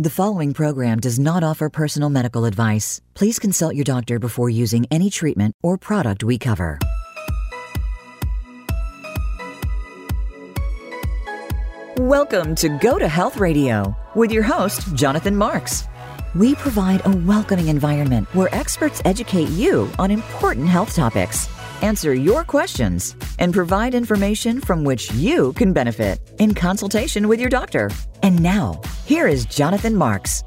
The following program does not offer personal medical advice. Please consult your doctor before using any treatment or product we cover. Welcome to Go to Health Radio with your host, Jonathan Marks. We provide a welcoming environment where experts educate you on important health topics, answer your questions, and provide information from which you can benefit in consultation with your doctor. And now, here is Jonathan Marks.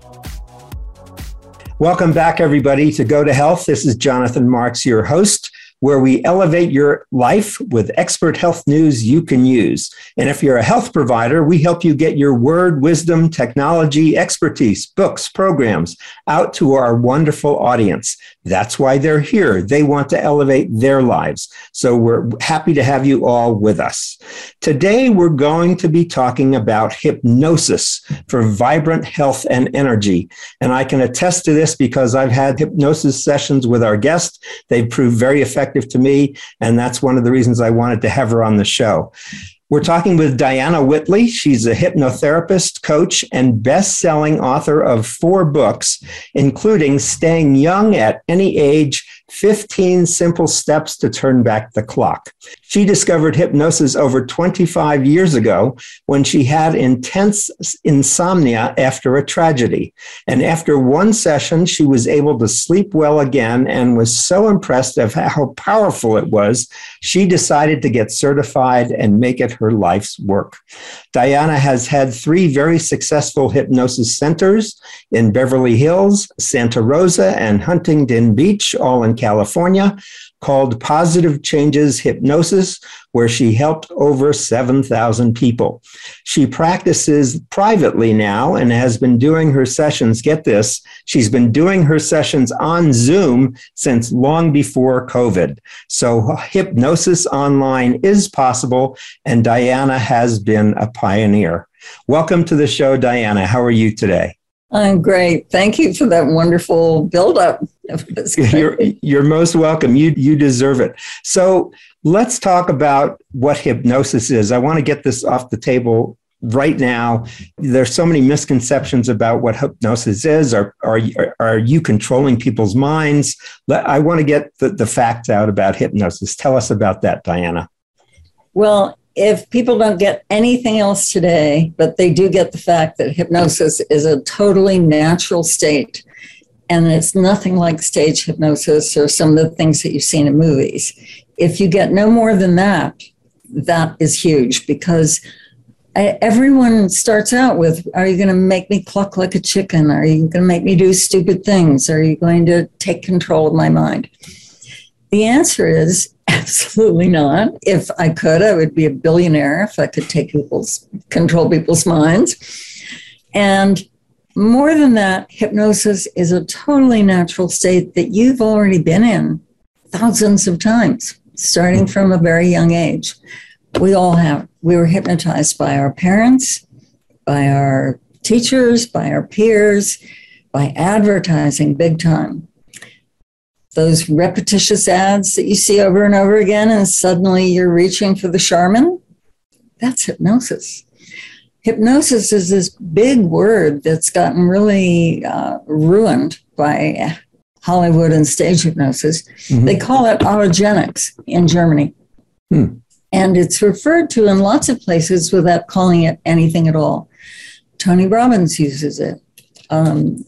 Welcome back, everybody, to Go to Health. This is Jonathan Marks, your host where we elevate your life with expert health news you can use. And if you're a health provider, we help you get your word, wisdom, technology, expertise, books, programs out to our wonderful audience. That's why they're here. They want to elevate their lives. So we're happy to have you all with us. Today, we're going to be talking about hypnosis for vibrant health and energy. And I can attest to this because I've had hypnosis sessions with our guests. They've proved very effective effective to me. And that's one of the reasons I wanted to have her on the show. We're talking with Diana Whitley. She's a hypnotherapist, coach, and best selling author of four books, including Staying Young at Any Age 15 Simple Steps to Turn Back the Clock. She discovered hypnosis over 25 years ago when she had intense insomnia after a tragedy. And after one session, she was able to sleep well again and was so impressed of how powerful it was, she decided to get certified and make it her life's work. Diana has had three very successful hypnosis centers in Beverly Hills, Santa Rosa, and Huntington Beach, all in California called Positive Changes Hypnosis, where she helped over 7,000 people. She practices privately now and has been doing her sessions. Get this, she's been doing her sessions on Zoom since long before COVID. So hypnosis online is possible, and Diana has been a pioneer. Welcome to the show, Diana. How are you today? I'm great. Thank you for that wonderful build-up. You're, you're most welcome. You you deserve it. So let's talk about what hypnosis is. I want to get this off the table right now. There's so many misconceptions about what hypnosis is. Are are are you controlling people's minds? I want to get the, the facts out about hypnosis. Tell us about that, Diana. Well, if people don't get anything else today, but they do get the fact that hypnosis is a totally natural state and it's nothing like stage hypnosis or some of the things that you've seen in movies. If you get no more than that, that is huge because everyone starts out with Are you going to make me cluck like a chicken? Are you going to make me do stupid things? Are you going to take control of my mind? The answer is Absolutely not. If I could, I would be a billionaire if I could take people's control people's minds. And more than that, hypnosis is a totally natural state that you've already been in thousands of times, starting mm-hmm. from a very young age. We all have. We were hypnotized by our parents, by our teachers, by our peers, by advertising big time those repetitious ads that you see over and over again, and suddenly you're reaching for the Charmin. That's hypnosis. Hypnosis is this big word that's gotten really uh, ruined by Hollywood and stage hypnosis. Mm-hmm. They call it autogenics in Germany. Hmm. And it's referred to in lots of places without calling it anything at all. Tony Robbins uses it. Um,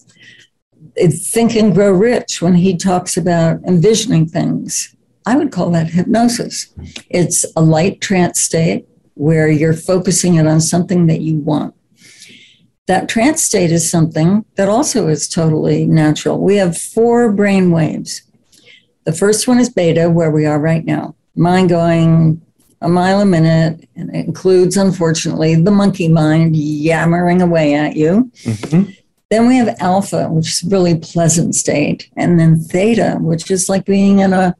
Think and Grow Rich when he talks about envisioning things. I would call that hypnosis. It's a light trance state where you're focusing it on something that you want. That trance state is something that also is totally natural. We have four brain waves. The first one is beta, where we are right now, mind going a mile a minute, and it includes, unfortunately, the monkey mind yammering away at you. Mm-hmm. Then we have alpha, which is a really pleasant state. And then theta, which is like being in a,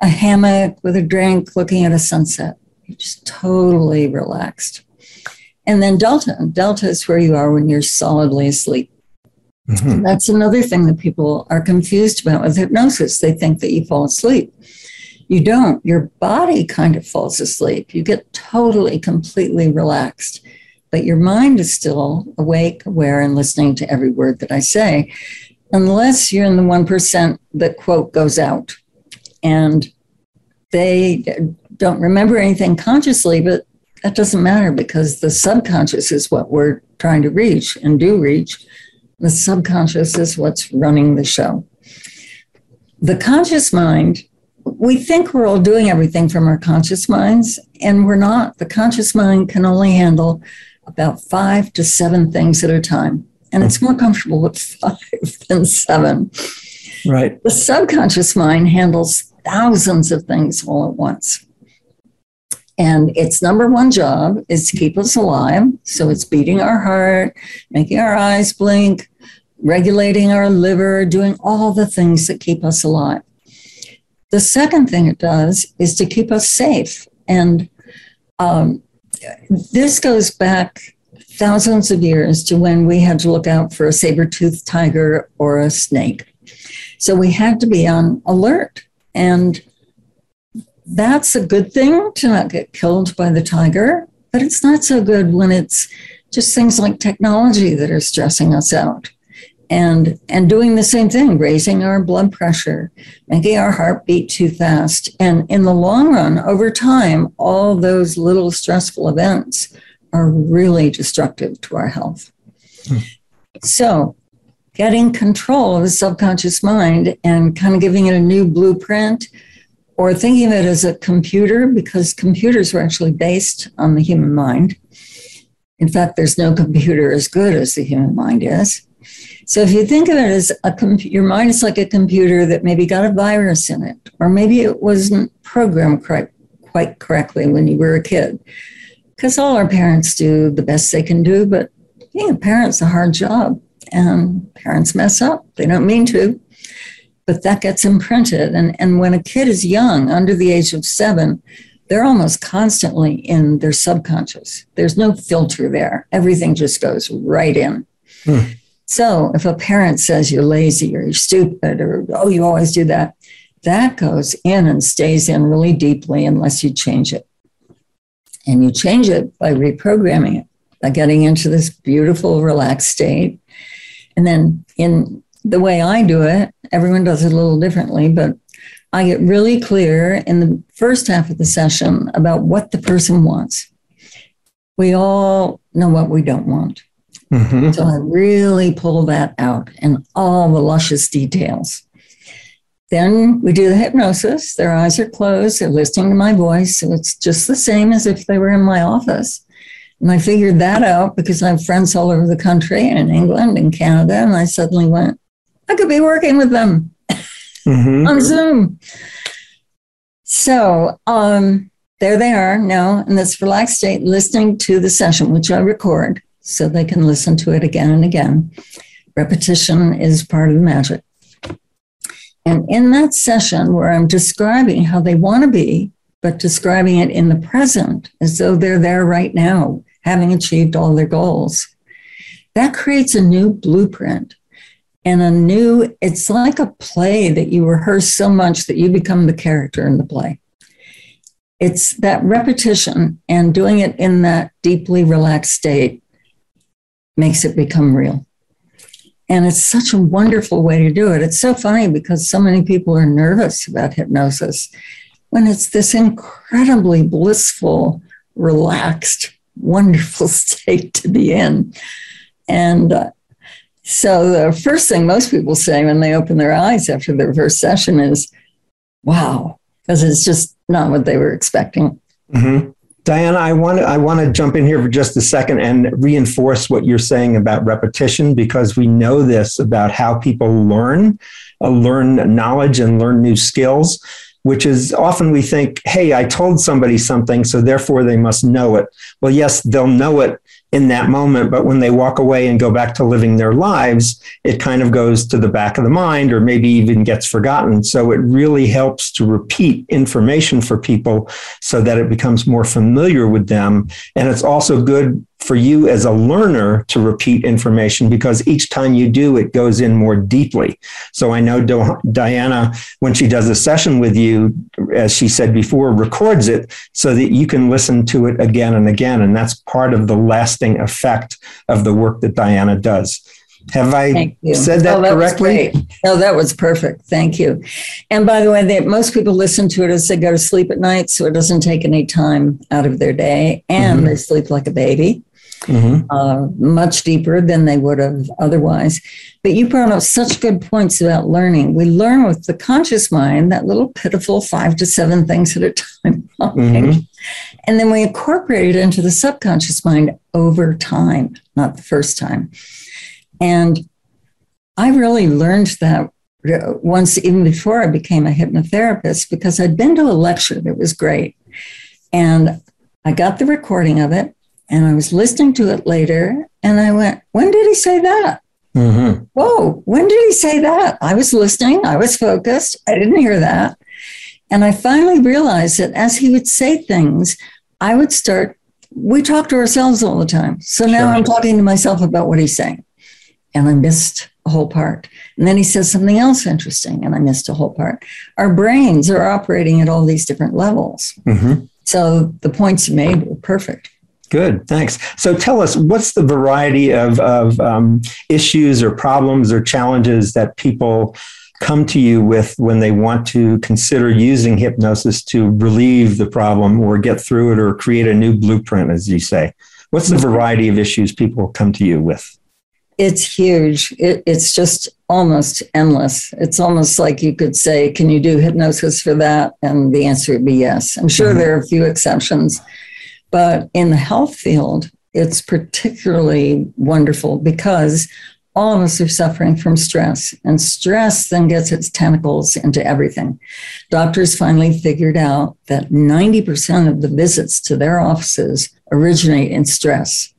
a hammock with a drink looking at a sunset. Just totally relaxed. And then delta. Delta is where you are when you're solidly asleep. Mm-hmm. That's another thing that people are confused about with hypnosis. They think that you fall asleep. You don't. Your body kind of falls asleep. You get totally, completely relaxed. but your mind is still awake, aware, and listening to every word that I say, unless you're in the 1% that quote goes out. And they don't remember anything consciously, but that doesn't matter because the subconscious is what we're trying to reach and do reach. The subconscious is what's running the show. The conscious mind, we think we're all doing everything from our conscious minds, and we're not. The conscious mind can only handle about five to seven things at a time. And it's more comfortable with five than seven. Right. The subconscious mind handles thousands of things all at once. And its number one job is to keep us alive. So it's beating our heart, making our eyes blink, regulating our liver, doing all the things that keep us alive. The second thing it does is to keep us safe. And um, this goes back thousands of years to when we had to look out for a saber toothed tiger or a snake. So we had to be on alert. And that's a good thing to not get killed by the tiger, but it's not so good when it's just things like technology that are stressing us out. And, and doing the same thing, raising our blood pressure, making our heart beat too fast. And in the long run, over time, all those little stressful events are really destructive to our health. Hmm. So, getting control of the subconscious mind and kind of giving it a new blueprint or thinking of it as a computer because computers were actually based on the human mind. In fact, there's no computer as good as the human mind is. So if you think of it as a your mind is like a computer that maybe got a virus in it, or maybe it wasn't programmed quite, quite correctly when you were a kid. Because all our parents do the best they can do, but being a parent's a hard job, and parents mess up. They don't mean to but that gets imprinted. And, and when a kid is young, under the age of seven, they're almost constantly in their subconscious. There's no filter there. Everything just goes right in. Hmm. So if a parent says you're lazy or you're stupid or, oh, you always do that, that goes in and stays in really deeply unless you change it. And you change it by reprogramming it, by getting into this beautiful, relaxed state. And then in the way I do it, everyone does it a little differently, but I get really clear in the first half of the session about what the person wants. We all know what we don't want. Mm-hmm. So I really pull that out in all the luscious details. Then we do the hypnosis. Their eyes are closed. They're listening to my voice. So it's just the same as if they were in my office. And I figured that out because I have friends all over the country and in England and Canada. And I suddenly went, I could be working with them mm-hmm. on Zoom. So um, there they are now in this relaxed state, listening to the session, which I record so they can listen to it again and again. Repetition is part of the magic. And in that session, where I'm describing how they want to be, but describing it in the present as though they're there right now, having achieved all their goals, that creates a new blueprint and a new, it's like a play that you rehearse so much that you become the character in the play. It's that repetition and doing it in that deeply relaxed state makes it become real. And it's such a wonderful way to do it. It's so funny because so many people are nervous about hypnosis when it's this incredibly blissful, relaxed, wonderful state to be in. And uh, so the first thing most people say when they open their eyes after their first session is, wow, because it's just not what they were expecting. Mm-hmm. Diana, I want to I want to jump in here for just a second and reinforce what you're saying about repetition because we know this about how people learn, uh, learn knowledge and learn new skills which is often we think, hey, I told somebody something, so therefore they must know it. Well, yes, they'll know it in that moment, but when they walk away and go back to living their lives, it kind of goes to the back of the mind or maybe even gets forgotten. So it really helps to repeat information for people so that it becomes more familiar with them. And it's also good for you as a learner to repeat information because each time you do, it goes in more deeply. So I know Diana, when she does a session with you, as she said before, records it so that you can listen to it again and again. And that's part of the lasting effect of the work that Diana does. Have I said that, oh, that correctly? No, that was perfect. Thank you. And by the way, they, most people listen to it as they go to sleep at night, so it doesn't take any time out of their day, and mm-hmm. they sleep like a baby. Mm-hmm. Uh, much deeper than they would have otherwise. But you brought up such good points about learning. We learn with the conscious mind, that little pitiful five to seven things at a time. Mm-hmm. And then we incorporate it into the subconscious mind over time, not the first time. And I really learned that once, even before I became a hypnotherapist, because I'd been to a lecture that was great. And I got the recording of it and I was listening to it later and I went, When did he say that? Mm-hmm. Whoa, when did he say that? I was listening, I was focused, I didn't hear that. And I finally realized that as he would say things, I would start, we talk to ourselves all the time. So now sure. I'm talking to myself about what he's saying and I missed a whole part. And then he says something else interesting, and I missed a whole part. Our brains are operating at all these different levels. Mm-hmm. So the points you made were perfect. Good, thanks. So tell us, what's the variety of, of um, issues or problems or challenges that people come to you with when they want to consider using hypnosis to relieve the problem or get through it or create a new blueprint, as you say? What's the variety of issues people come to you with? it's huge. It, it's just almost endless. It's almost like you could say, Can you do hypnosis for that? And the answer would be yes. I'm sure mm-hmm. there are a few exceptions, but in the health field, it's particularly wonderful because all of us are suffering from stress, and stress then gets its tentacles into everything. Doctors finally figured out that 90% of the visits to their offices originate in stress,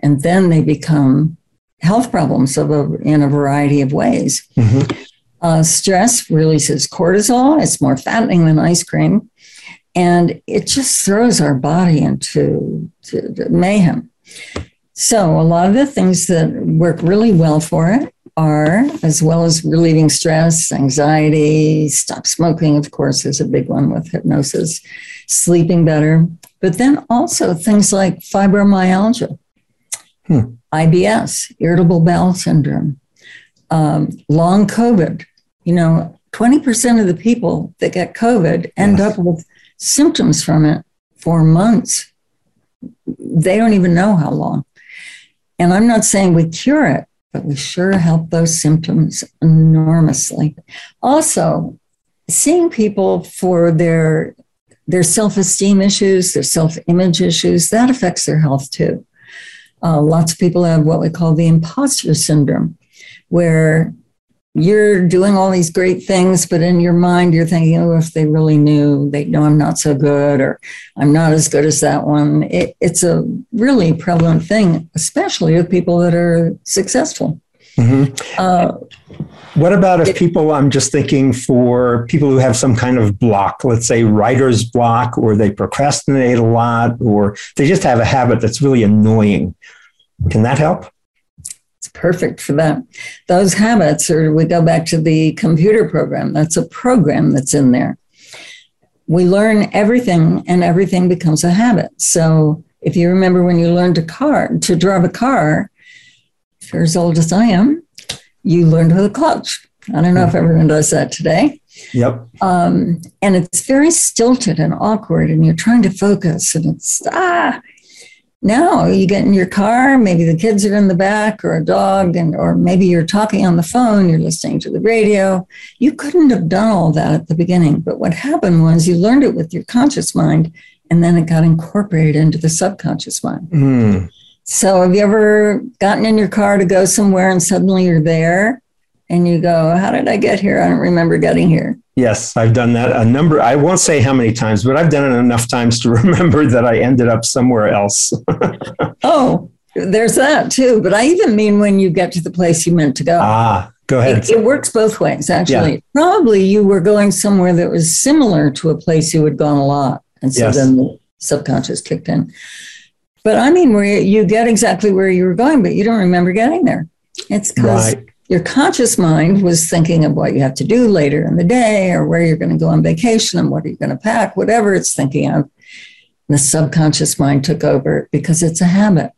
and then they become health problems of a, in a variety of ways. Mm-hmm. Uh, stress releases cortisol. It's more fattening than ice cream. And it just throws our body into mayhem. So, a lot of the things that work really well for it are, as well as relieving stress, anxiety, stop smoking, of course, is a big one with hypnosis, sleeping better, but then also things like fibromyalgia. Hmm. IBS, irritable bowel syndrome, um, long COVID. You know, 20% of the people that get COVID end yes. up with symptoms from it for months. They don't even know how long. And I'm not saying we cure it, but we sure help those symptoms enormously. Also, seeing people for their their self-esteem issues, their self-image issues, that affects their health too. Uh, lots of people have what we call the imposter syndrome, where you're doing all these great things, but in your mind, you're thinking, oh, if they really knew, they'd know I'm not so good or I'm not as good as that one. It, it's a really prevalent thing, especially with people that are successful. Mm-hmm. Uh, what about if it, people, I'm just thinking for people who have some kind of block, let's say writer's block, or they procrastinate a lot, or they just have a habit that's really annoying. Can that help? It's perfect for that. Those habits, or we go back to the computer program, that's a program that's in there. We learn everything, and everything becomes a habit. So if you remember when you learned a car, to drive a car, if you're as old as I am, you learned with a clutch. I don't know if everyone does that today. Yep. Um, and it's very stilted and awkward, and you're trying to focus, and it's ah. Now you get in your car, maybe the kids are in the back, or a dog, and or maybe you're talking on the phone, you're listening to the radio. You couldn't have done all that at the beginning, but what happened was you learned it with your conscious mind, and then it got incorporated into the subconscious mind. Mm. So, have you ever gotten in your car to go somewhere and suddenly you're there and you go, How did I get here? I don't remember getting here. Yes, I've done that a number. I won't say how many times, but I've done it enough times to remember that I ended up somewhere else. oh, there's that too. But I even mean when you get to the place you meant to go. Ah, go ahead. It, it works both ways, actually. Yeah. Probably you were going somewhere that was similar to a place you had gone a lot. And so yes. then the subconscious kicked in. But I mean, where you get exactly where you were going, but you don't remember getting there. It's because right. Your conscious mind was thinking of what you have to do later in the day or where you're going to go on vacation and what are you going to pack, whatever it's thinking of. The subconscious mind took over because it's a habit.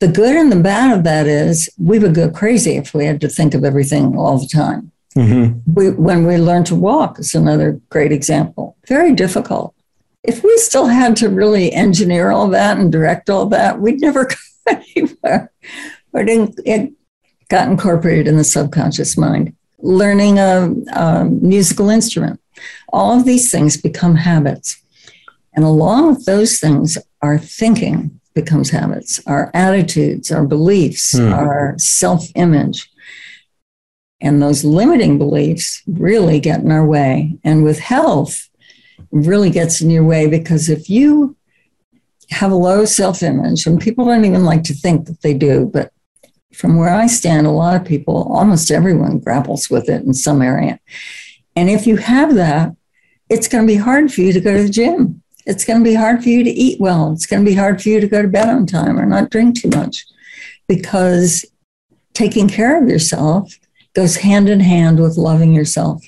The good and the bad of that is we would go crazy if we had to think of everything all the time. Mm-hmm. We, when we learn to walk is another great example. Very difficult. If we still had to really engineer all that and direct all that, we'd never go anywhere. But it, it got incorporated in the subconscious mind. Learning a, a musical instrument, all of these things become habits. And along with those things, our thinking becomes habits, our attitudes, our beliefs, hmm. our self image. And those limiting beliefs really get in our way. And with health, really gets in your way because if you have a low self image, and people don't even like to think that they do, but from where I stand, a lot of people, almost everyone grapples with it in some area. And if you have that, it's going to be hard for you to go to the gym it's going to be hard for you to eat well. It's going to be hard for you to go to bed on time or not drink too much because taking care of yourself goes hand in hand with loving yourself.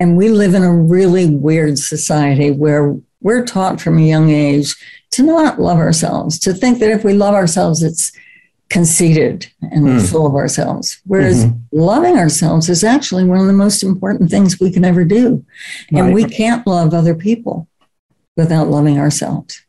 And we live in a really weird society where we're taught from a young age to not love ourselves, to think that if we love ourselves, it's conceited and mm. full of ourselves. Whereas mm-hmm. loving ourselves is actually one of the most important things we can ever do. And right. we can't love other people without loving ourselves.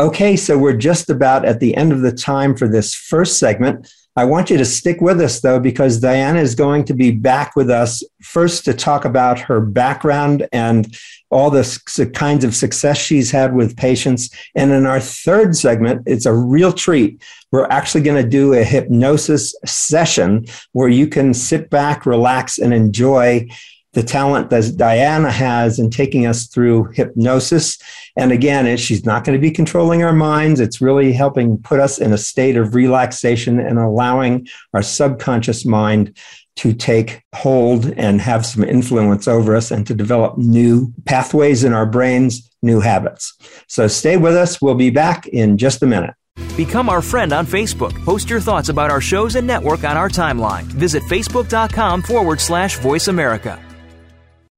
Okay, so we're just about at the end of the time for this first segment. I want you to stick with us though, because Diana is going to be back with us first to talk about her background and all the kinds of success she's had with patients. And in our third segment, it's a real treat. We're actually going to do a hypnosis session where you can sit back, relax, and enjoy the talent that Diana has in taking us through hypnosis. And again, she's not going to be controlling our minds. It's really helping put us in a state of relaxation and allowing our subconscious mind to take hold and have some influence over us and to develop new pathways in our brains, new habits. So stay with us. We'll be back in just a minute. Become our friend on Facebook. Post your thoughts about our shows and network on our timeline. Visit facebook.com forward slash voice America.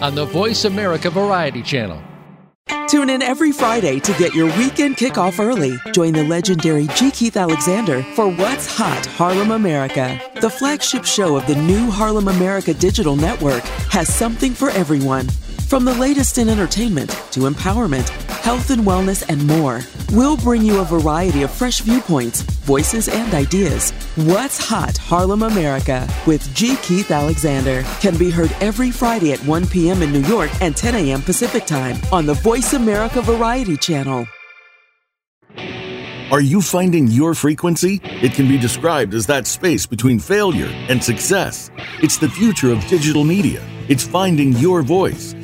on the Voice America Variety Channel. Tune in every Friday to get your weekend kickoff early. Join the legendary G. Keith Alexander for What's Hot Harlem America. The flagship show of the new Harlem America Digital Network has something for everyone. From the latest in entertainment to empowerment, health and wellness, and more, we'll bring you a variety of fresh viewpoints, voices, and ideas. What's Hot Harlem America with G. Keith Alexander can be heard every Friday at 1 p.m. in New York and 10 a.m. Pacific Time on the Voice America Variety Channel. Are you finding your frequency? It can be described as that space between failure and success. It's the future of digital media. It's finding your voice.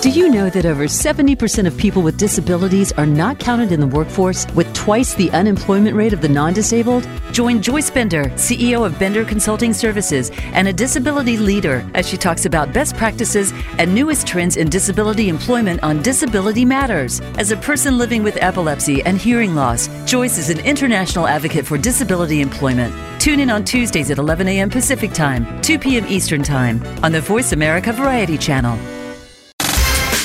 Do you know that over 70% of people with disabilities are not counted in the workforce with twice the unemployment rate of the non disabled? Join Joyce Bender, CEO of Bender Consulting Services and a disability leader, as she talks about best practices and newest trends in disability employment on Disability Matters. As a person living with epilepsy and hearing loss, Joyce is an international advocate for disability employment. Tune in on Tuesdays at 11 a.m. Pacific Time, 2 p.m. Eastern Time on the Voice America Variety Channel.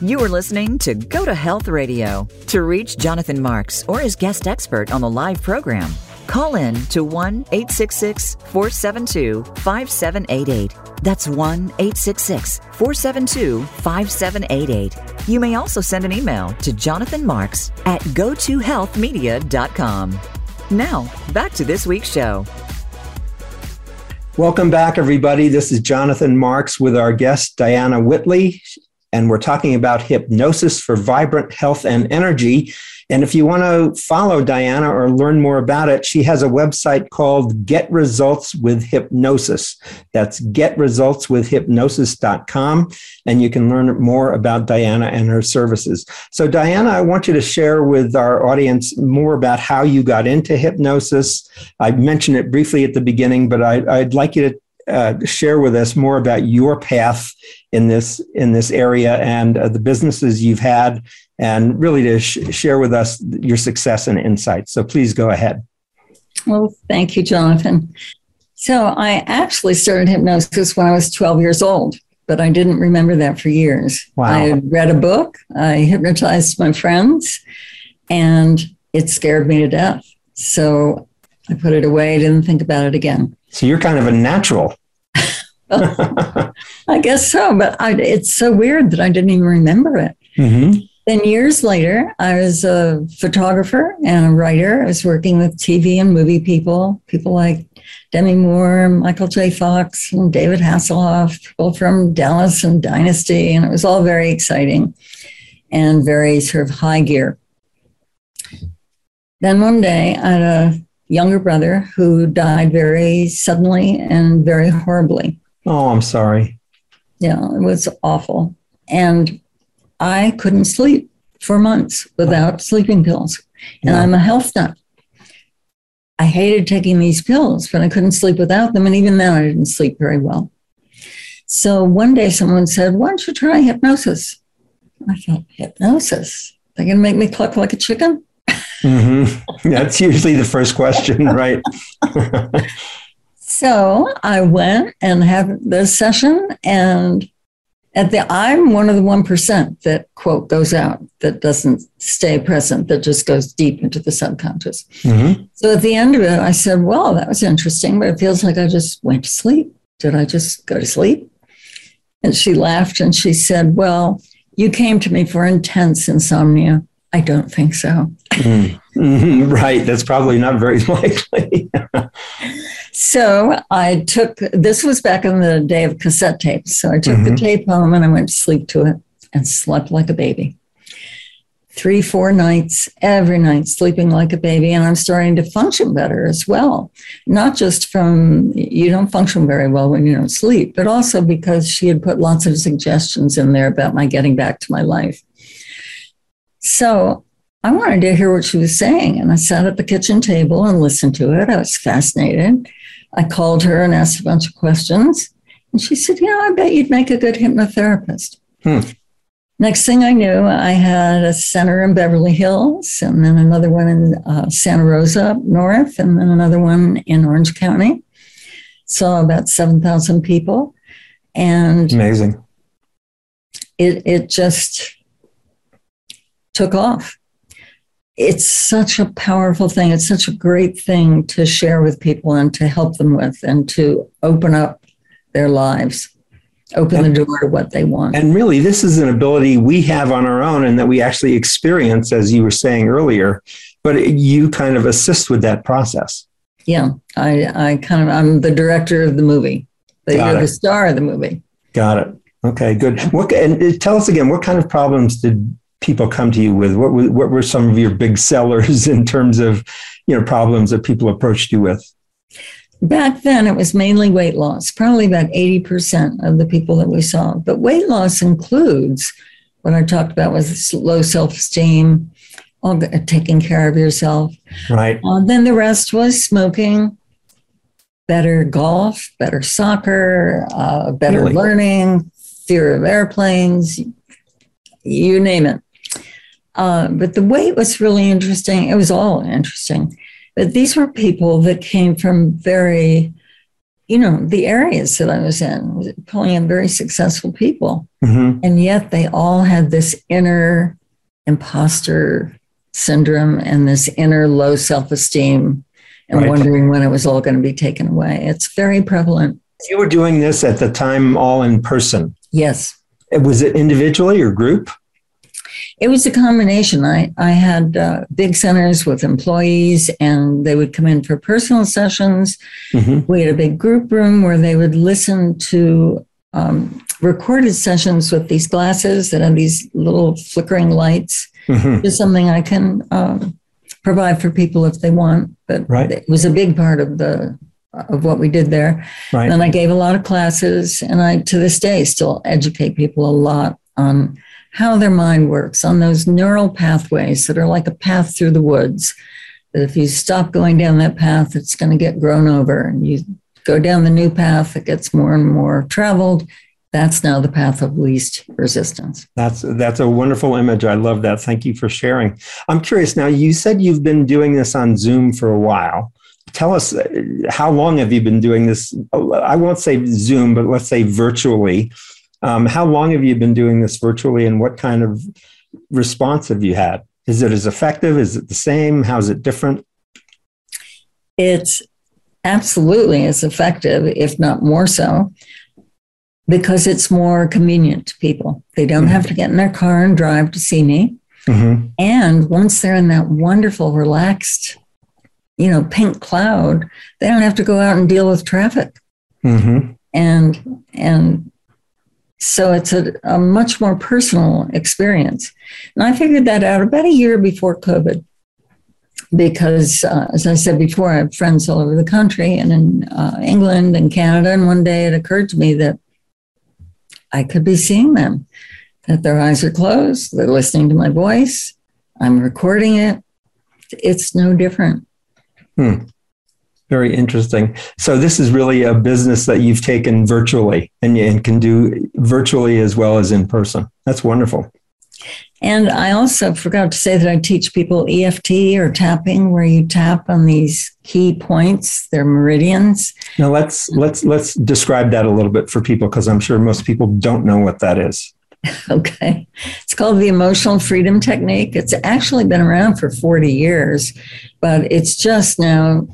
You are listening to Go to Health Radio. To reach Jonathan Marks or his guest expert on the live program, call in to 1 866 472 5788. That's 1 866 472 5788. You may also send an email to Jonathan Marks at gotohealthmedia.com. Now, back to this week's show. Welcome back, everybody. This is Jonathan Marks with our guest, Diana Whitley and we're talking about hypnosis for vibrant health and energy. And if you want to follow Diana or learn more about it, she has a website called Get Results with Hypnosis. That's getresultswithhypnosis.com. And you can learn more about Diana and her services. So, Diana, I want you to share with our audience more about how you got into hypnosis. I mentioned it briefly at the beginning, but I, would like you to uh, share with us more about your path in this in this area and uh, the businesses you've had, and really to sh- share with us your success and insights. So please go ahead. Well, thank you, Jonathan. So I actually started hypnosis when I was 12 years old, but I didn't remember that for years. Wow. I read a book, I hypnotized my friends, and it scared me to death. So I put it away, didn't think about it again. So you're kind of a natural. I guess so, but I, it's so weird that I didn't even remember it. Mm-hmm. Then years later, I was a photographer and a writer. I was working with TV and movie people, people like Demi Moore, Michael J. Fox, and David Hasselhoff, people from Dallas and Dynasty, and it was all very exciting and very sort of high gear. Then one day, I had a younger brother who died very suddenly and very horribly. Oh, I'm sorry. Yeah, it was awful. And I couldn't sleep for months without sleeping pills. And yeah. I'm a health nut. I hated taking these pills, but I couldn't sleep without them. And even then, I didn't sleep very well. So one day, someone said, Why don't you try hypnosis? I thought, Hypnosis? They're going to make me cluck like a chicken? Mm-hmm. That's usually the first question, right? so I went and had the session, and at the I'm one of the one percent that quote goes out that doesn't stay present, that just goes deep into the subconscious. Mm-hmm. So at the end of it, I said, "Well, that was interesting, but it feels like I just went to sleep. Did I just go to sleep?" And she laughed and she said, "Well." You came to me for intense insomnia. I don't think so. mm-hmm. Right. That's probably not very likely. so I took this was back in the day of cassette tapes. So I took mm-hmm. the tape home and I went to sleep to it and slept like a baby. Three, four nights, every night, sleeping like a baby. And I'm starting to function better as well. Not just from you don't function very well when you don't sleep, but also because she had put lots of suggestions in there about my getting back to my life. So I wanted to hear what she was saying. And I sat at the kitchen table and listened to it. I was fascinated. I called her and asked a bunch of questions. And she said, You know, I bet you'd make a good hypnotherapist. Hmm. Next thing I knew, I had a center in Beverly Hills, and then another one in uh, Santa Rosa up north, and then another one in Orange County. Saw about 7,000 people. And amazing. It, it just took off. It's such a powerful thing. It's such a great thing to share with people and to help them with and to open up their lives, open and, the door to what they want. And really, this is an ability we have on our own and that we actually experience, as you were saying earlier, but you kind of assist with that process. Yeah, I, I kind of, I'm the director of the movie, Got you're it. the star of the movie. Got it. Okay, good. What and uh, tell us again, what kind of problems did people come to you with? What were, what were some of your big sellers in terms of you know problems that people approached you with? back then it was mainly weight loss, probably about 80% of the people that we saw. But weight loss includes what I talked about was low self esteem, taking care of yourself. Right. Uh, then the rest was smoking, better golf, better soccer, uh, better really? learning, fear of airplanes, you name it. Uh, but the weight was really interesting. It was all interesting. But these were people that came from very, you know, the areas that I was in, pulling in very successful people. Mm-hmm. And yet they all had this inner imposter syndrome and this inner low self esteem and right. wondering when it was all going to be taken away. It's very prevalent. You were doing this at the time all in person. Yes. Was it individually or group? It was a combination. I, I had uh, big centers with employees, and they would come in for personal sessions. Mm-hmm. We had a big group room where they would listen to um, recorded sessions with these glasses that have these little flickering lights. Mm-hmm. It's something I can um, provide for people if they want. But right. it was a big part of the of what we did there. Right. And I gave a lot of classes, and I to this day still educate people a lot on how their mind works on those neural pathways that are like a path through the woods. That if you stop going down that path, it's going to get grown over, and you go down the new path that gets more and more traveled. That's now the path of least resistance. That's that's a wonderful image. I love that. Thank you for sharing. I'm curious now. You said you've been doing this on Zoom for a while. Tell us uh, how long have you been doing this? I won't say Zoom, but let's say virtually. Um, how long have you been doing this virtually and what kind of response have you had? Is it as effective? Is it the same? How's it different? It's absolutely as effective, if not more so, because it's more convenient to people. They don't mm-hmm. have to get in their car and drive to see me. Mm-hmm. And once they're in that wonderful, relaxed, you know, pink cloud, they don't have to go out and deal with traffic. Mm-hmm. And and so it's a, a much more personal experience. And I figured that out about a year before COVID because, uh, as I said before, I have friends all over the country and in uh, England and Canada. And one day it occurred to me that I could be seeing them, that their eyes are closed, they're listening to my voice, I'm recording it. It's no different. Hmm. Very interesting. So this is really a business that you've taken virtually and, and can do virtually as well as in person. That's wonderful. And I also forgot to say that I teach people EFT or tapping, where you tap on these key points, their meridians. Now let's let's let's describe that a little bit for people because I'm sure most people don't know what that is. Okay. It's called the emotional freedom technique. It's actually been around for 40 years, but it's just now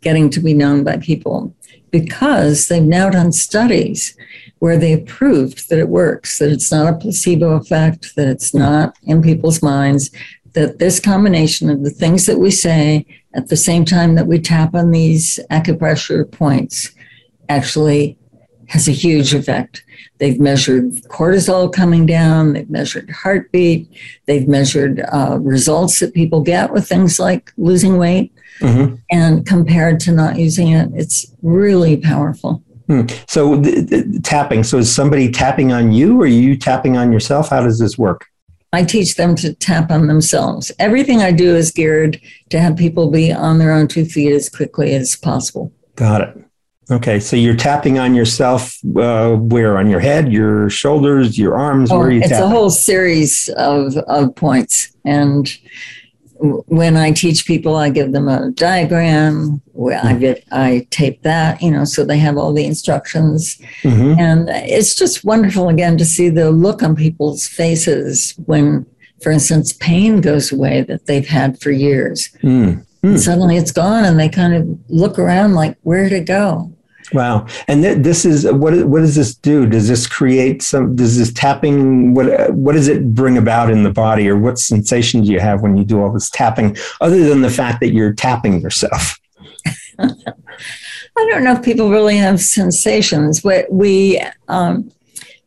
getting to be known by people because they've now done studies where they've proved that it works, that it's not a placebo effect, that it's not in people's minds, that this combination of the things that we say at the same time that we tap on these acupressure points actually has a huge effect. They've measured cortisol coming down, they've measured heartbeat, they've measured uh, results that people get with things like losing weight. Mm-hmm. And compared to not using it, it's really powerful. Hmm. So tapping. So is somebody tapping on you, or you tapping on yourself? How does this work? I teach them to tap on themselves. Everything I do is geared to have people be on their own two feet as quickly as possible. Got it. Okay, so you're tapping on yourself uh, where? On your head, your shoulders, your arms? Oh, where are you it's tapping? a whole series of, of points. And when I teach people, I give them a diagram. I hmm. get, I tape that, you know, so they have all the instructions. Mm-hmm. And it's just wonderful again to see the look on people's faces when, for instance, pain goes away that they've had for years. Mm. Mm. Suddenly it's gone, and they kind of look around like, where did it go? Wow. And th- this is what what does this do? Does this create some does this tapping what what does it bring about in the body or what sensation do you have when you do all this tapping other than the fact that you're tapping yourself? I don't know if people really have sensations. but we um,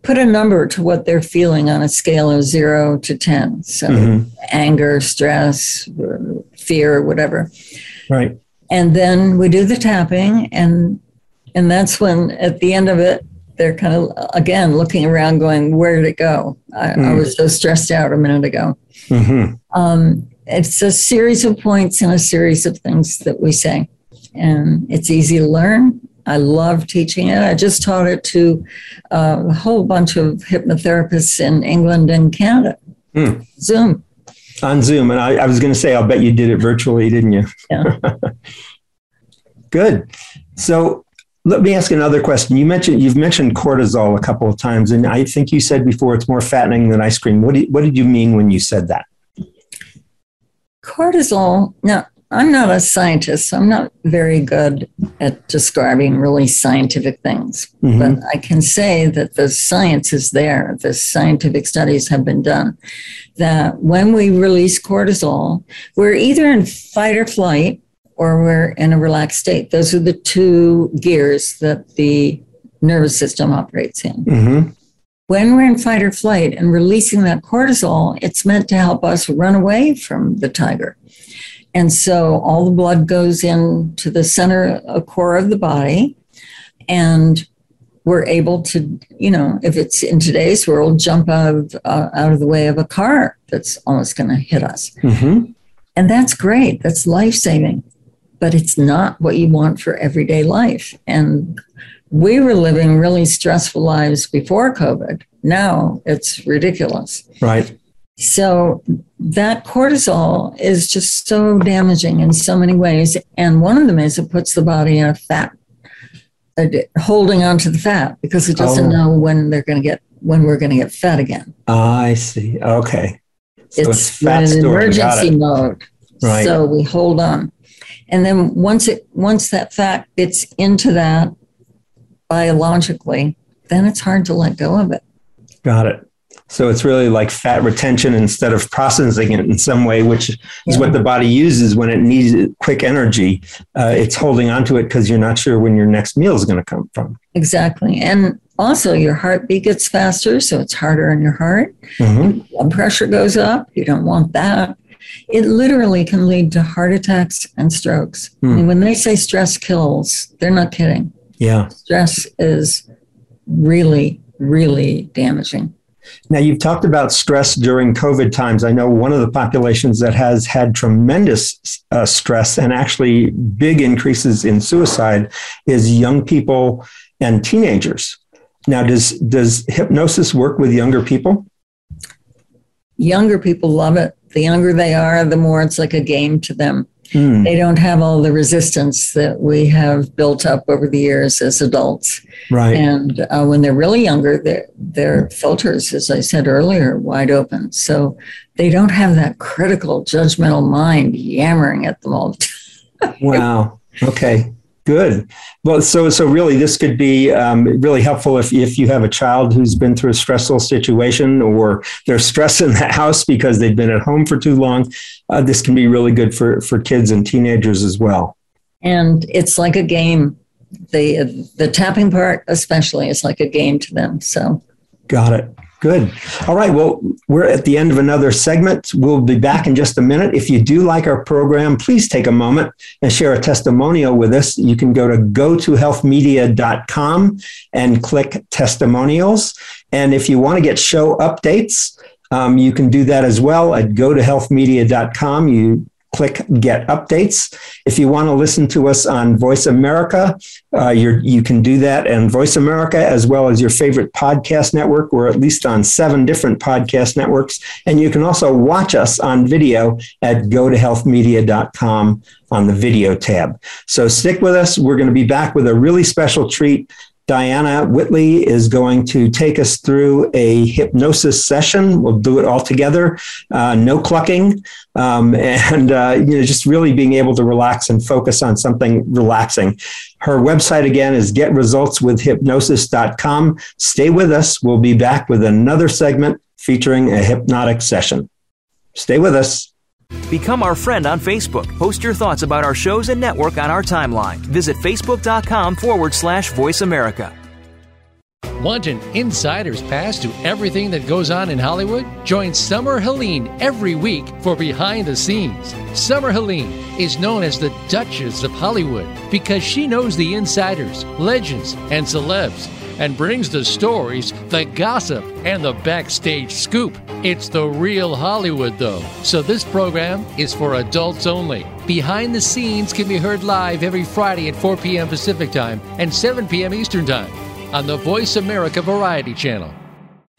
put a number to what they're feeling on a scale of zero to 10. So mm-hmm. anger, stress, fear, whatever. Right And then we do the tapping, and and that's when at the end of it, they're kind of again looking around, going, "Where did it go? I, mm. I was so stressed out a minute ago." Mm-hmm. Um, it's a series of points and a series of things that we say, and it's easy to learn. I love teaching it. I just taught it to uh, a whole bunch of hypnotherapists in England and Canada. Mm. Zoom. On Zoom. And I, I was going to say, I'll bet you did it virtually, didn't you? Yeah. Good. So let me ask another question. You mentioned you've mentioned cortisol a couple of times, and I think you said before it's more fattening than ice cream. What did, what did you mean when you said that? Cortisol. Now, I'm not a scientist, so I'm not very good at describing really scientific things. Mm-hmm. But I can say that the science is there. The scientific studies have been done that when we release cortisol, we're either in fight or flight or we're in a relaxed state. Those are the two gears that the nervous system operates in. Mm-hmm. When we're in fight or flight and releasing that cortisol, it's meant to help us run away from the tiger. And so all the blood goes into the center core of the body. And we're able to, you know, if it's in today's world, jump out of, uh, out of the way of a car that's almost going to hit us. Mm-hmm. And that's great. That's life saving. But it's not what you want for everyday life. And we were living really stressful lives before COVID. Now it's ridiculous. Right. So that cortisol is just so damaging in so many ways. And one of them is it puts the body in a fat, uh, holding on to the fat because it doesn't oh. know when they're going to get, when we're going to get fed again. I see. Okay. So it's, it's an emergency mode. Right. So we hold on. And then once it, once that fat gets into that biologically, then it's hard to let go of it. Got it. So it's really like fat retention instead of processing it in some way, which is yeah. what the body uses when it needs quick energy. Uh, it's holding onto it because you're not sure when your next meal is going to come from. Exactly. And also, your heartbeat gets faster, so it's harder on your heart. Mm-hmm. Blood pressure goes up. You don't want that. It literally can lead to heart attacks and strokes. Mm. I mean, when they say stress kills, they're not kidding. Yeah. Stress is really, really damaging. Now, you've talked about stress during COVID times. I know one of the populations that has had tremendous uh, stress and actually big increases in suicide is young people and teenagers. Now, does does hypnosis work with younger people? Younger people love it. The younger they are, the more it's like a game to them. Mm. They don't have all the resistance that we have built up over the years as adults. Right. And uh, when they're really younger, their their filters, as I said earlier, wide open. So they don't have that critical, judgmental mind yammering at them all the time. wow. Okay. Good. Well, so so really, this could be um, really helpful if if you have a child who's been through a stressful situation, or they're stressed in the house because they've been at home for too long. Uh, this can be really good for for kids and teenagers as well. And it's like a game. The the tapping part, especially, is like a game to them. So, got it. Good. All right. Well, we're at the end of another segment. We'll be back in just a minute. If you do like our program, please take a moment and share a testimonial with us. You can go to gotohealthmedia.com and click testimonials. And if you want to get show updates, um, you can do that as well at gotohealthmedia.com. You click get updates. If you want to listen to us on Voice America, uh, you can do that and Voice America as well as your favorite podcast network. We're at least on seven different podcast networks. And you can also watch us on video at gotohealthmedia.com on the video tab. So stick with us. We're going to be back with a really special treat Diana Whitley is going to take us through a hypnosis session. We'll do it all together, uh, no clucking, um, and uh, you know just really being able to relax and focus on something relaxing. Her website again is getresultswithhypnosis.com. Stay with us. We'll be back with another segment featuring a hypnotic session. Stay with us. Become our friend on Facebook. Post your thoughts about our shows and network on our timeline. Visit facebook.com forward slash voice America. Want an insider's pass to everything that goes on in Hollywood? Join Summer Helene every week for Behind the Scenes. Summer Helene is known as the Duchess of Hollywood because she knows the insiders, legends, and celebs and brings the stories, the gossip, and the backstage scoop. It's the real Hollywood, though. So this program is for adults only. Behind the Scenes can be heard live every Friday at 4 p.m. Pacific Time and 7 p.m. Eastern Time on the Voice America Variety Channel.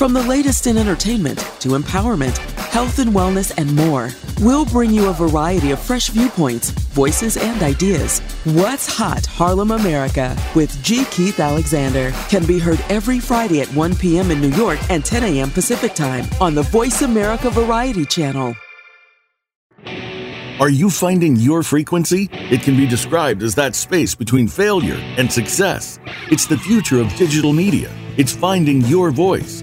From the latest in entertainment to empowerment, health and wellness, and more, we'll bring you a variety of fresh viewpoints, voices, and ideas. What's Hot Harlem America with G. Keith Alexander can be heard every Friday at 1 p.m. in New York and 10 a.m. Pacific Time on the Voice America Variety Channel. Are you finding your frequency? It can be described as that space between failure and success. It's the future of digital media. It's finding your voice.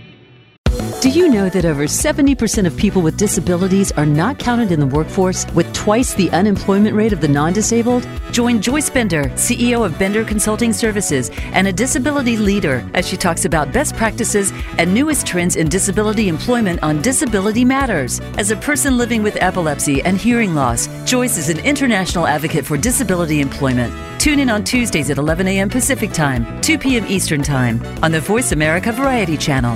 Do you know that over 70% of people with disabilities are not counted in the workforce with twice the unemployment rate of the non disabled? Join Joyce Bender, CEO of Bender Consulting Services and a disability leader, as she talks about best practices and newest trends in disability employment on Disability Matters. As a person living with epilepsy and hearing loss, Joyce is an international advocate for disability employment. Tune in on Tuesdays at 11 a.m. Pacific Time, 2 p.m. Eastern Time on the Voice America Variety Channel.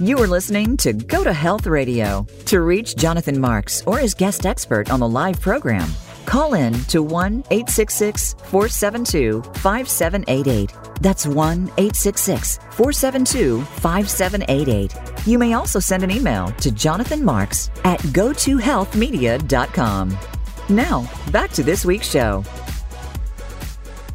You are listening to Go to Health Radio. To reach Jonathan Marks or his guest expert on the live program, call in to 1 866 472 5788. That's 1 866 472 5788. You may also send an email to Jonathan Marks at gotohealthmedia.com. Now, back to this week's show.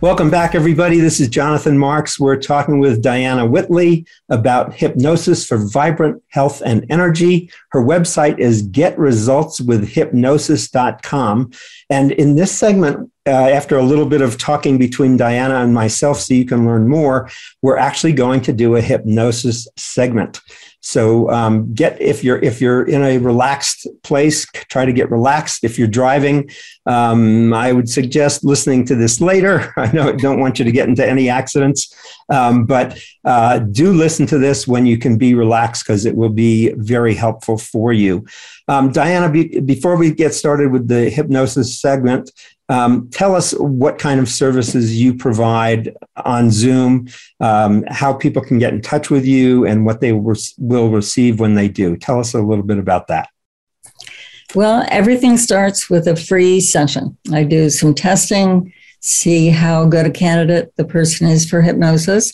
Welcome back, everybody. This is Jonathan Marks. We're talking with Diana Whitley about hypnosis for vibrant health and energy. Her website is getresultswithhypnosis.com. And in this segment, uh, after a little bit of talking between Diana and myself, so you can learn more, we're actually going to do a hypnosis segment. So um, get if you're if you're in a relaxed place, try to get relaxed. If you're driving, um, I would suggest listening to this later. I know I don't want you to get into any accidents, um, but uh, do listen to this when you can be relaxed because it will be very helpful for you. Um, Diana, be, before we get started with the hypnosis segment, um, tell us what kind of services you provide on Zoom, um, how people can get in touch with you, and what they re- will receive when they do. Tell us a little bit about that. Well, everything starts with a free session. I do some testing, see how good a candidate the person is for hypnosis.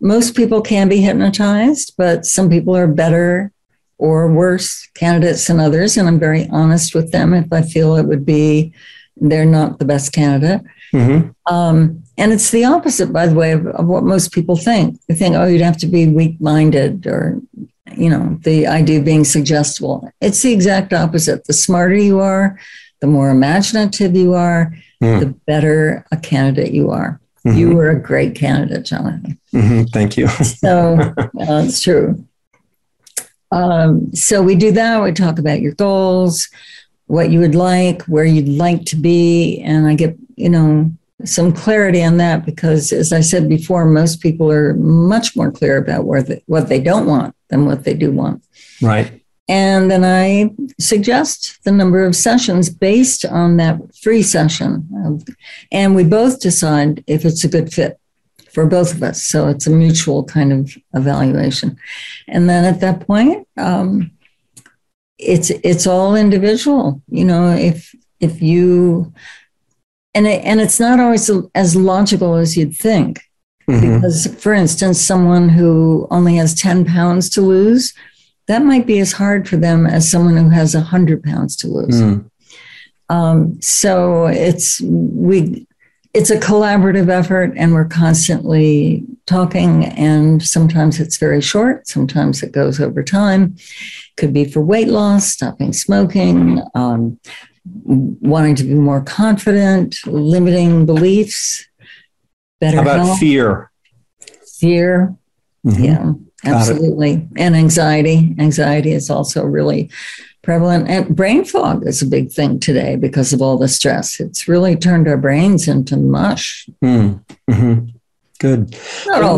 Most people can be hypnotized, but some people are better or worse candidates than others. And I'm very honest with them if I feel it would be they're not the best candidate. Mm-hmm. Um, and it's the opposite, by the way, of, of, what most people think. They think, oh, you'd have to be weak minded or, you know, the idea of being suggestible. It's the exact opposite. The smarter you are, the more imaginative you are, mm. the better a candidate you are. Mm-hmm. You were a great candidate, Jonathan. Mm-hmm. Thank you. so uh, it's true. Um, so we do that. We talk about your goals what you would like, where you'd like to be. And I get, you know, some clarity on that because, as I said before, most people are much more clear about where the, what they don't want than what they do want. Right. And then I suggest the number of sessions based on that free session. And we both decide if it's a good fit for both of us. So it's a mutual kind of evaluation. And then at that point, um, it's it's all individual. You know, if if you and it, and it's not always as logical as you'd think. Mm-hmm. Because, for instance, someone who only has 10 pounds to lose, that might be as hard for them as someone who has 100 pounds to lose. Mm. Um, so it's we it's a collaborative effort and we're constantly talking and sometimes it's very short sometimes it goes over time could be for weight loss stopping smoking um, wanting to be more confident limiting beliefs better How about health. fear fear mm-hmm. yeah absolutely and anxiety anxiety is also really prevalent. And brain fog is a big thing today because of all the stress. It's really turned our brains into mush. Mm. Mm-hmm. Good. Well,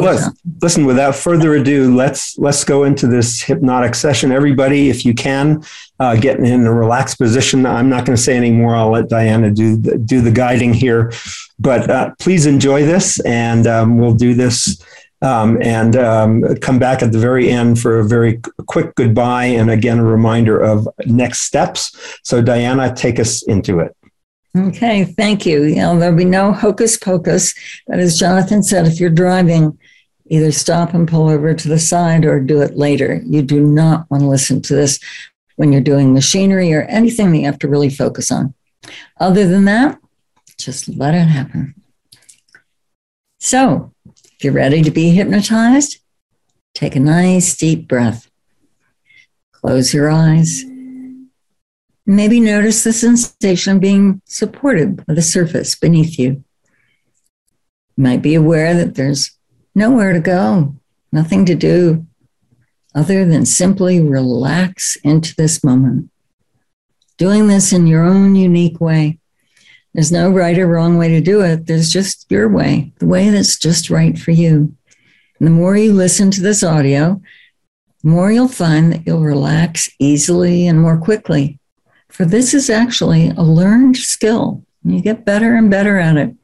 listen, without further ado, let's let's go into this hypnotic session. Everybody, if you can, uh, get in a relaxed position. I'm not going to say any more. I'll let Diana do the, do the guiding here, but uh, please enjoy this, and um, we'll do this um, and um, come back at the very end for a very quick goodbye and again a reminder of next steps. So, Diana, take us into it. Okay, thank you. You know, there'll be no hocus pocus. But as Jonathan said, if you're driving, either stop and pull over to the side or do it later. You do not want to listen to this when you're doing machinery or anything that you have to really focus on. Other than that, just let it happen. So, if you're ready to be hypnotized, take a nice deep breath. Close your eyes. Maybe notice the sensation of being supported by the surface beneath you. You might be aware that there's nowhere to go, nothing to do other than simply relax into this moment. Doing this in your own unique way. There's no right or wrong way to do it. There's just your way, the way that's just right for you. And the more you listen to this audio, the more you'll find that you'll relax easily and more quickly. For this is actually a learned skill. You get better and better at it.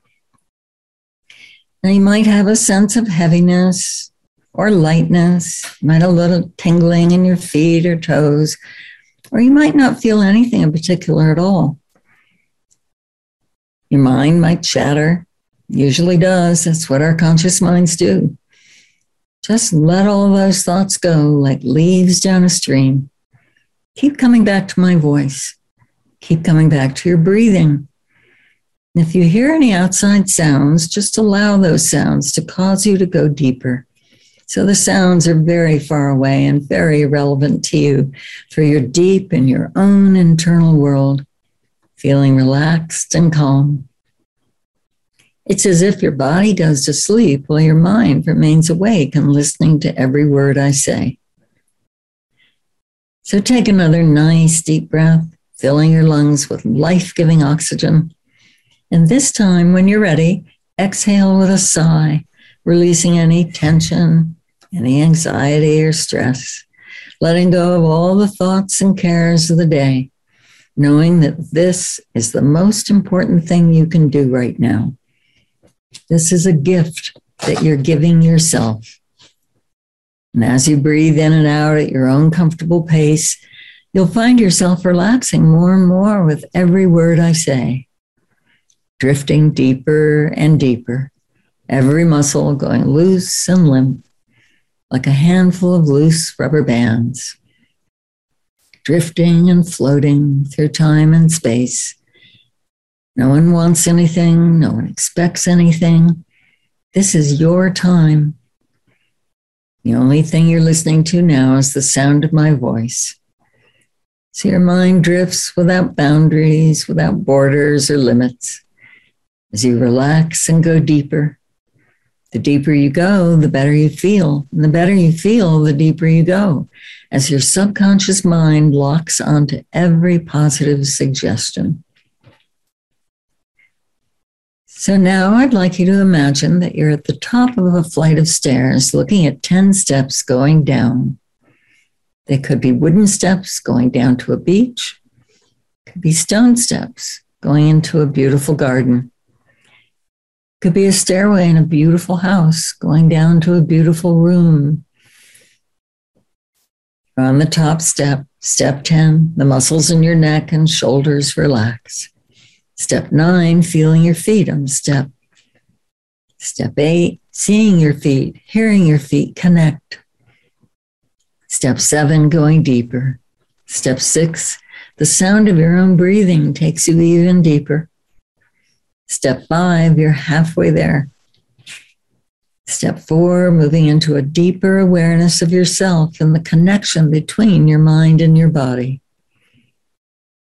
You might have a sense of heaviness or lightness, you might have a little tingling in your feet or toes, or you might not feel anything in particular at all. Your mind might chatter, usually does. That's what our conscious minds do. Just let all those thoughts go like leaves down a stream. Keep coming back to my voice. Keep coming back to your breathing. if you hear any outside sounds, just allow those sounds to cause you to go deeper. So the sounds are very far away and very relevant to you, for you're deep in your own internal world feeling relaxed and calm. It's as if your body goes to sleep while your mind remains awake and listening to every word I say. So take another nice deep breath, filling your lungs with life giving oxygen. And this time, when you're ready, exhale with a sigh, releasing any tension, any anxiety or stress, letting go of all the thoughts and cares of the day knowing that this is the most important thing you can do right now. This is a gift that you're giving yourself. And as you breathe in and out at your own comfortable pace, you'll find yourself relaxing more and more with every word I say, drifting deeper and deeper, every muscle going loose and limp, like a handful of loose rubber bands drifting and floating through time and space. No one wants anything, no one expects anything. This is your time. The only thing you're listening to now is the sound of my voice. So your mind drifts without boundaries, without borders or limits. As you relax and go deeper, the deeper you go, the better you feel. And the better you feel, the deeper you go as your subconscious mind locks onto every positive suggestion. So now I'd like you to imagine that you're at the top of a flight of stairs looking at 10 steps going down. They could be wooden steps going down to a beach, could be stone steps going into a beautiful garden. Could be a stairway in a beautiful house going down to a beautiful room. On the top step, step 10, the muscles in your neck and shoulders relax. Step nine, feeling your feet on the step. Step eight, seeing your feet, hearing your feet connect. Step seven, going deeper. Step six, the sound of your own breathing takes you even deeper. Step five, you're halfway there. Step four, moving into a deeper awareness of yourself and the connection between your mind and your body.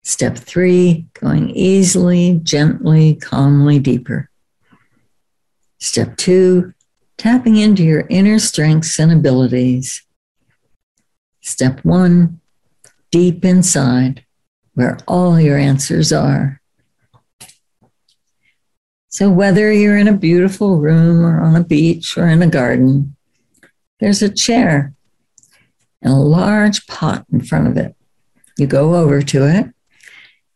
Step three, going easily, gently, calmly deeper. Step two, tapping into your inner strengths and abilities. Step one, deep inside, where all your answers are. So, whether you're in a beautiful room or on a beach or in a garden, there's a chair and a large pot in front of it. You go over to it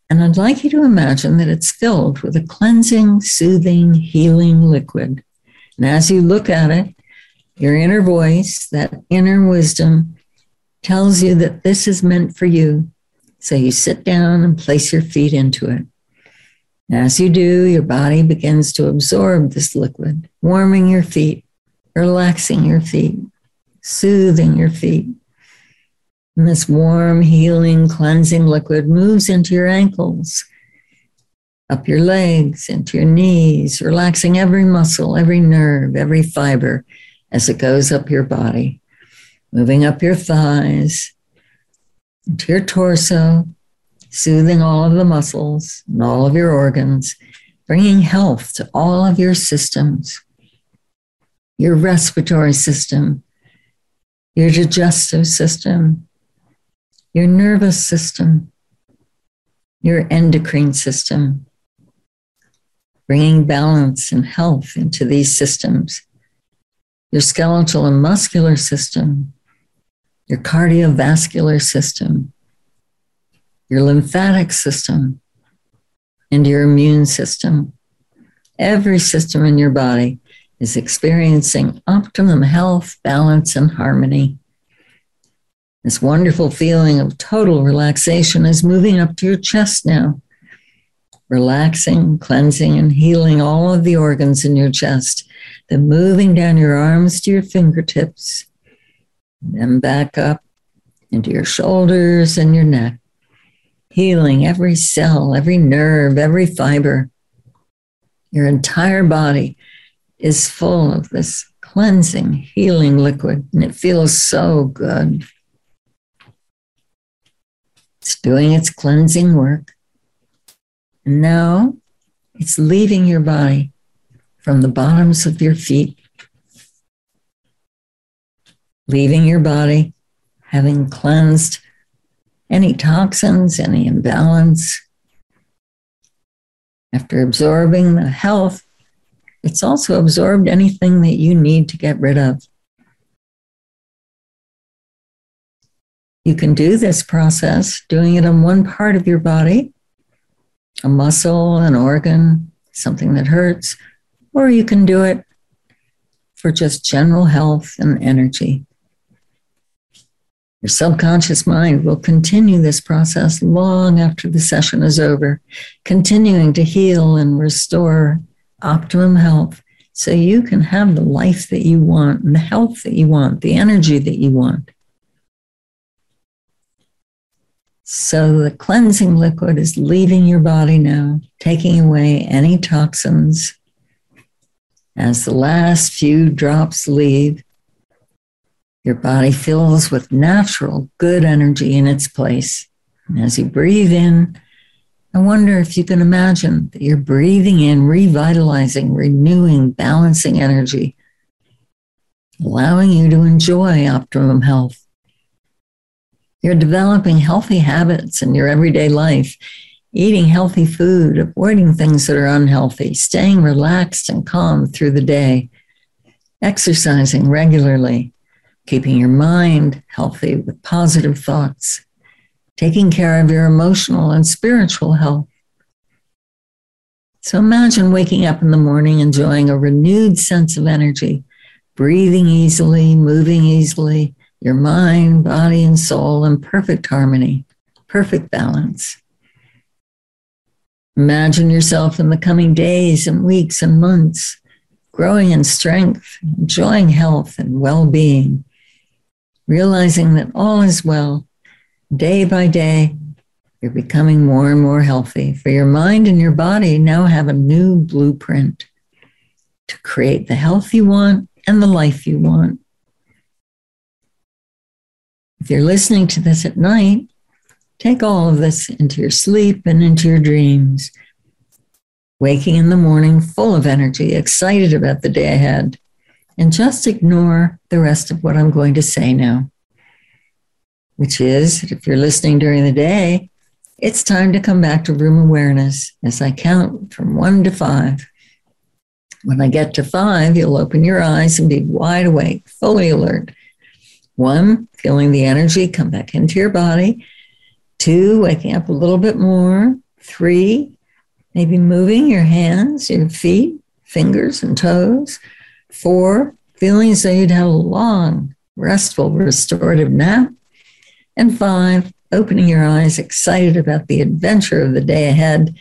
and I'd like you to imagine that it's filled with a cleansing, soothing, healing liquid. And as you look at it, your inner voice, that inner wisdom, tells you that this is meant for you. So you sit down and place your feet into it. And as you do, your body begins to absorb this liquid, warming your feet, relaxing your feet, soothing your feet. And this warm, healing, cleansing liquid moves into your ankles, up your legs, into your knees, relaxing every muscle, every nerve, every fiber as it goes up your body, moving up your thighs, into your torso, soothing all of the muscles and all of your organs, bringing health to all of your systems, your respiratory system, your digestive system, your nervous system, your endocrine system, bringing balance and health into these systems, your skeletal and muscular system, your cardiovascular system, your lymphatic system, and your immune system. Every system in your body is experiencing optimum health, balance, and harmony. This wonderful feeling of total relaxation is moving up to your chest now, relaxing, cleansing, and healing all of the organs in your chest. Then moving down your arms to your fingertips, then back up into your shoulders and your neck, healing every cell, every nerve, every fiber. Your entire body is full of this cleansing, healing liquid, and it feels so good. It's doing its cleansing work. And now it's leaving your body from the bottoms of your feet, leaving your body, having cleansed any toxins, any imbalance. After absorbing the health, it's also absorbed anything that you need to get rid of. You can do this process doing it on one part of your body, a muscle, an organ, something that hurts, or you can do it for just general health and energy. Your subconscious mind will continue this process long after the session is over, continuing to heal and restore optimum health so you can have the life that you want and the health that you want, the energy that you want. So the cleansing liquid is leaving your body now, taking away any toxins. As the last few drops leave, your body fills with natural, good energy in its place. And as you breathe in, I wonder if you can imagine that you're breathing in, revitalizing, renewing, balancing energy, allowing you to enjoy optimum health you're developing healthy habits in your everyday life. eating healthy food, avoiding things that are unhealthy, staying relaxed and calm through the day, exercising regularly, keeping your mind healthy with positive thoughts, taking care of your emotional and spiritual health. So imagine waking up in the morning enjoying a renewed sense of energy, breathing easily, moving easily, your mind, body, and soul in perfect harmony, perfect balance. Imagine yourself in the coming days and weeks and months growing in strength, enjoying health and well being, realizing that all is well. Day by day, you're becoming more and more healthy, for your mind and your body now have a new blueprint to create the health you want and the life you want. If you're listening to this at night, take all of this into your sleep and into your dreams. Waking in the morning full of energy, excited about the day ahead, and just ignore the rest of what I'm going to say now, which is if you're listening during the day, it's time to come back to room awareness as I count from one to five. When I get to five, you'll open your eyes and be wide awake, fully alert. One, feeling the energy come back into your body. Two, waking up a little bit more. Three, maybe moving your hands, your feet, fingers, and toes. Four, feeling as though you'd had a long, restful, restorative nap. And five, opening your eyes, excited about the adventure of the day ahead,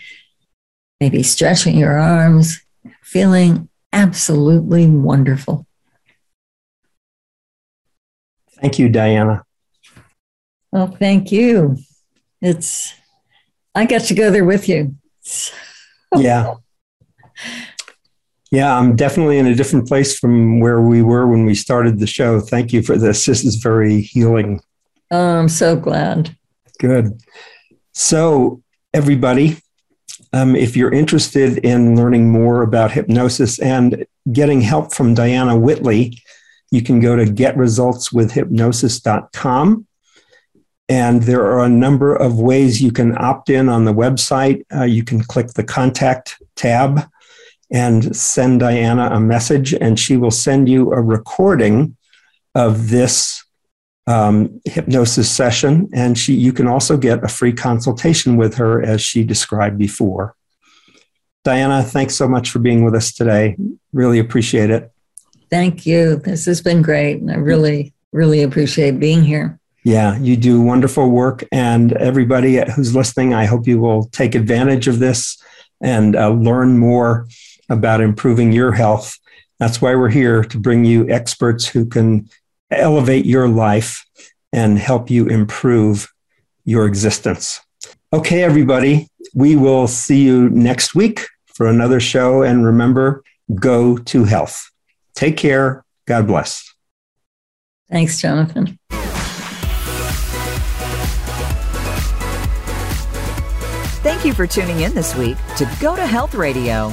maybe stretching your arms, feeling absolutely wonderful. Thank you, Diana. Well, thank you. It's, I get to go there with you. yeah. Yeah, I'm definitely in a different place from where we were when we started the show. Thank you for this. This is very healing. Oh, I'm so glad. Good. So, everybody, um, if you're interested in learning more about hypnosis and getting help from Diana Whitley, you can go to getresultswithhypnosis.com. And there are a number of ways you can opt in on the website. Uh, you can click the contact tab and send Diana a message, and she will send you a recording of this um, hypnosis session. And she, you can also get a free consultation with her, as she described before. Diana, thanks so much for being with us today. Really appreciate it. Thank you. This has been great. And I really, really appreciate being here. Yeah, you do wonderful work. And everybody who's listening, I hope you will take advantage of this and uh, learn more about improving your health. That's why we're here to bring you experts who can elevate your life and help you improve your existence. Okay, everybody, we will see you next week for another show. And remember, go to health. Take care. God bless. Thanks, Jonathan. Thank you for tuning in this week to Go to Health Radio.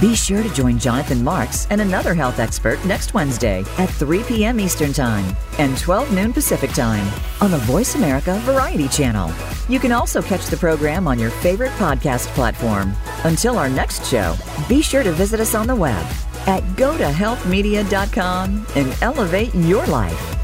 Be sure to join Jonathan Marks and another health expert next Wednesday at 3 p.m. Eastern Time and 12 noon Pacific Time on the Voice America Variety Channel. You can also catch the program on your favorite podcast platform. Until our next show, be sure to visit us on the web at gotohealthmedia.com and elevate your life.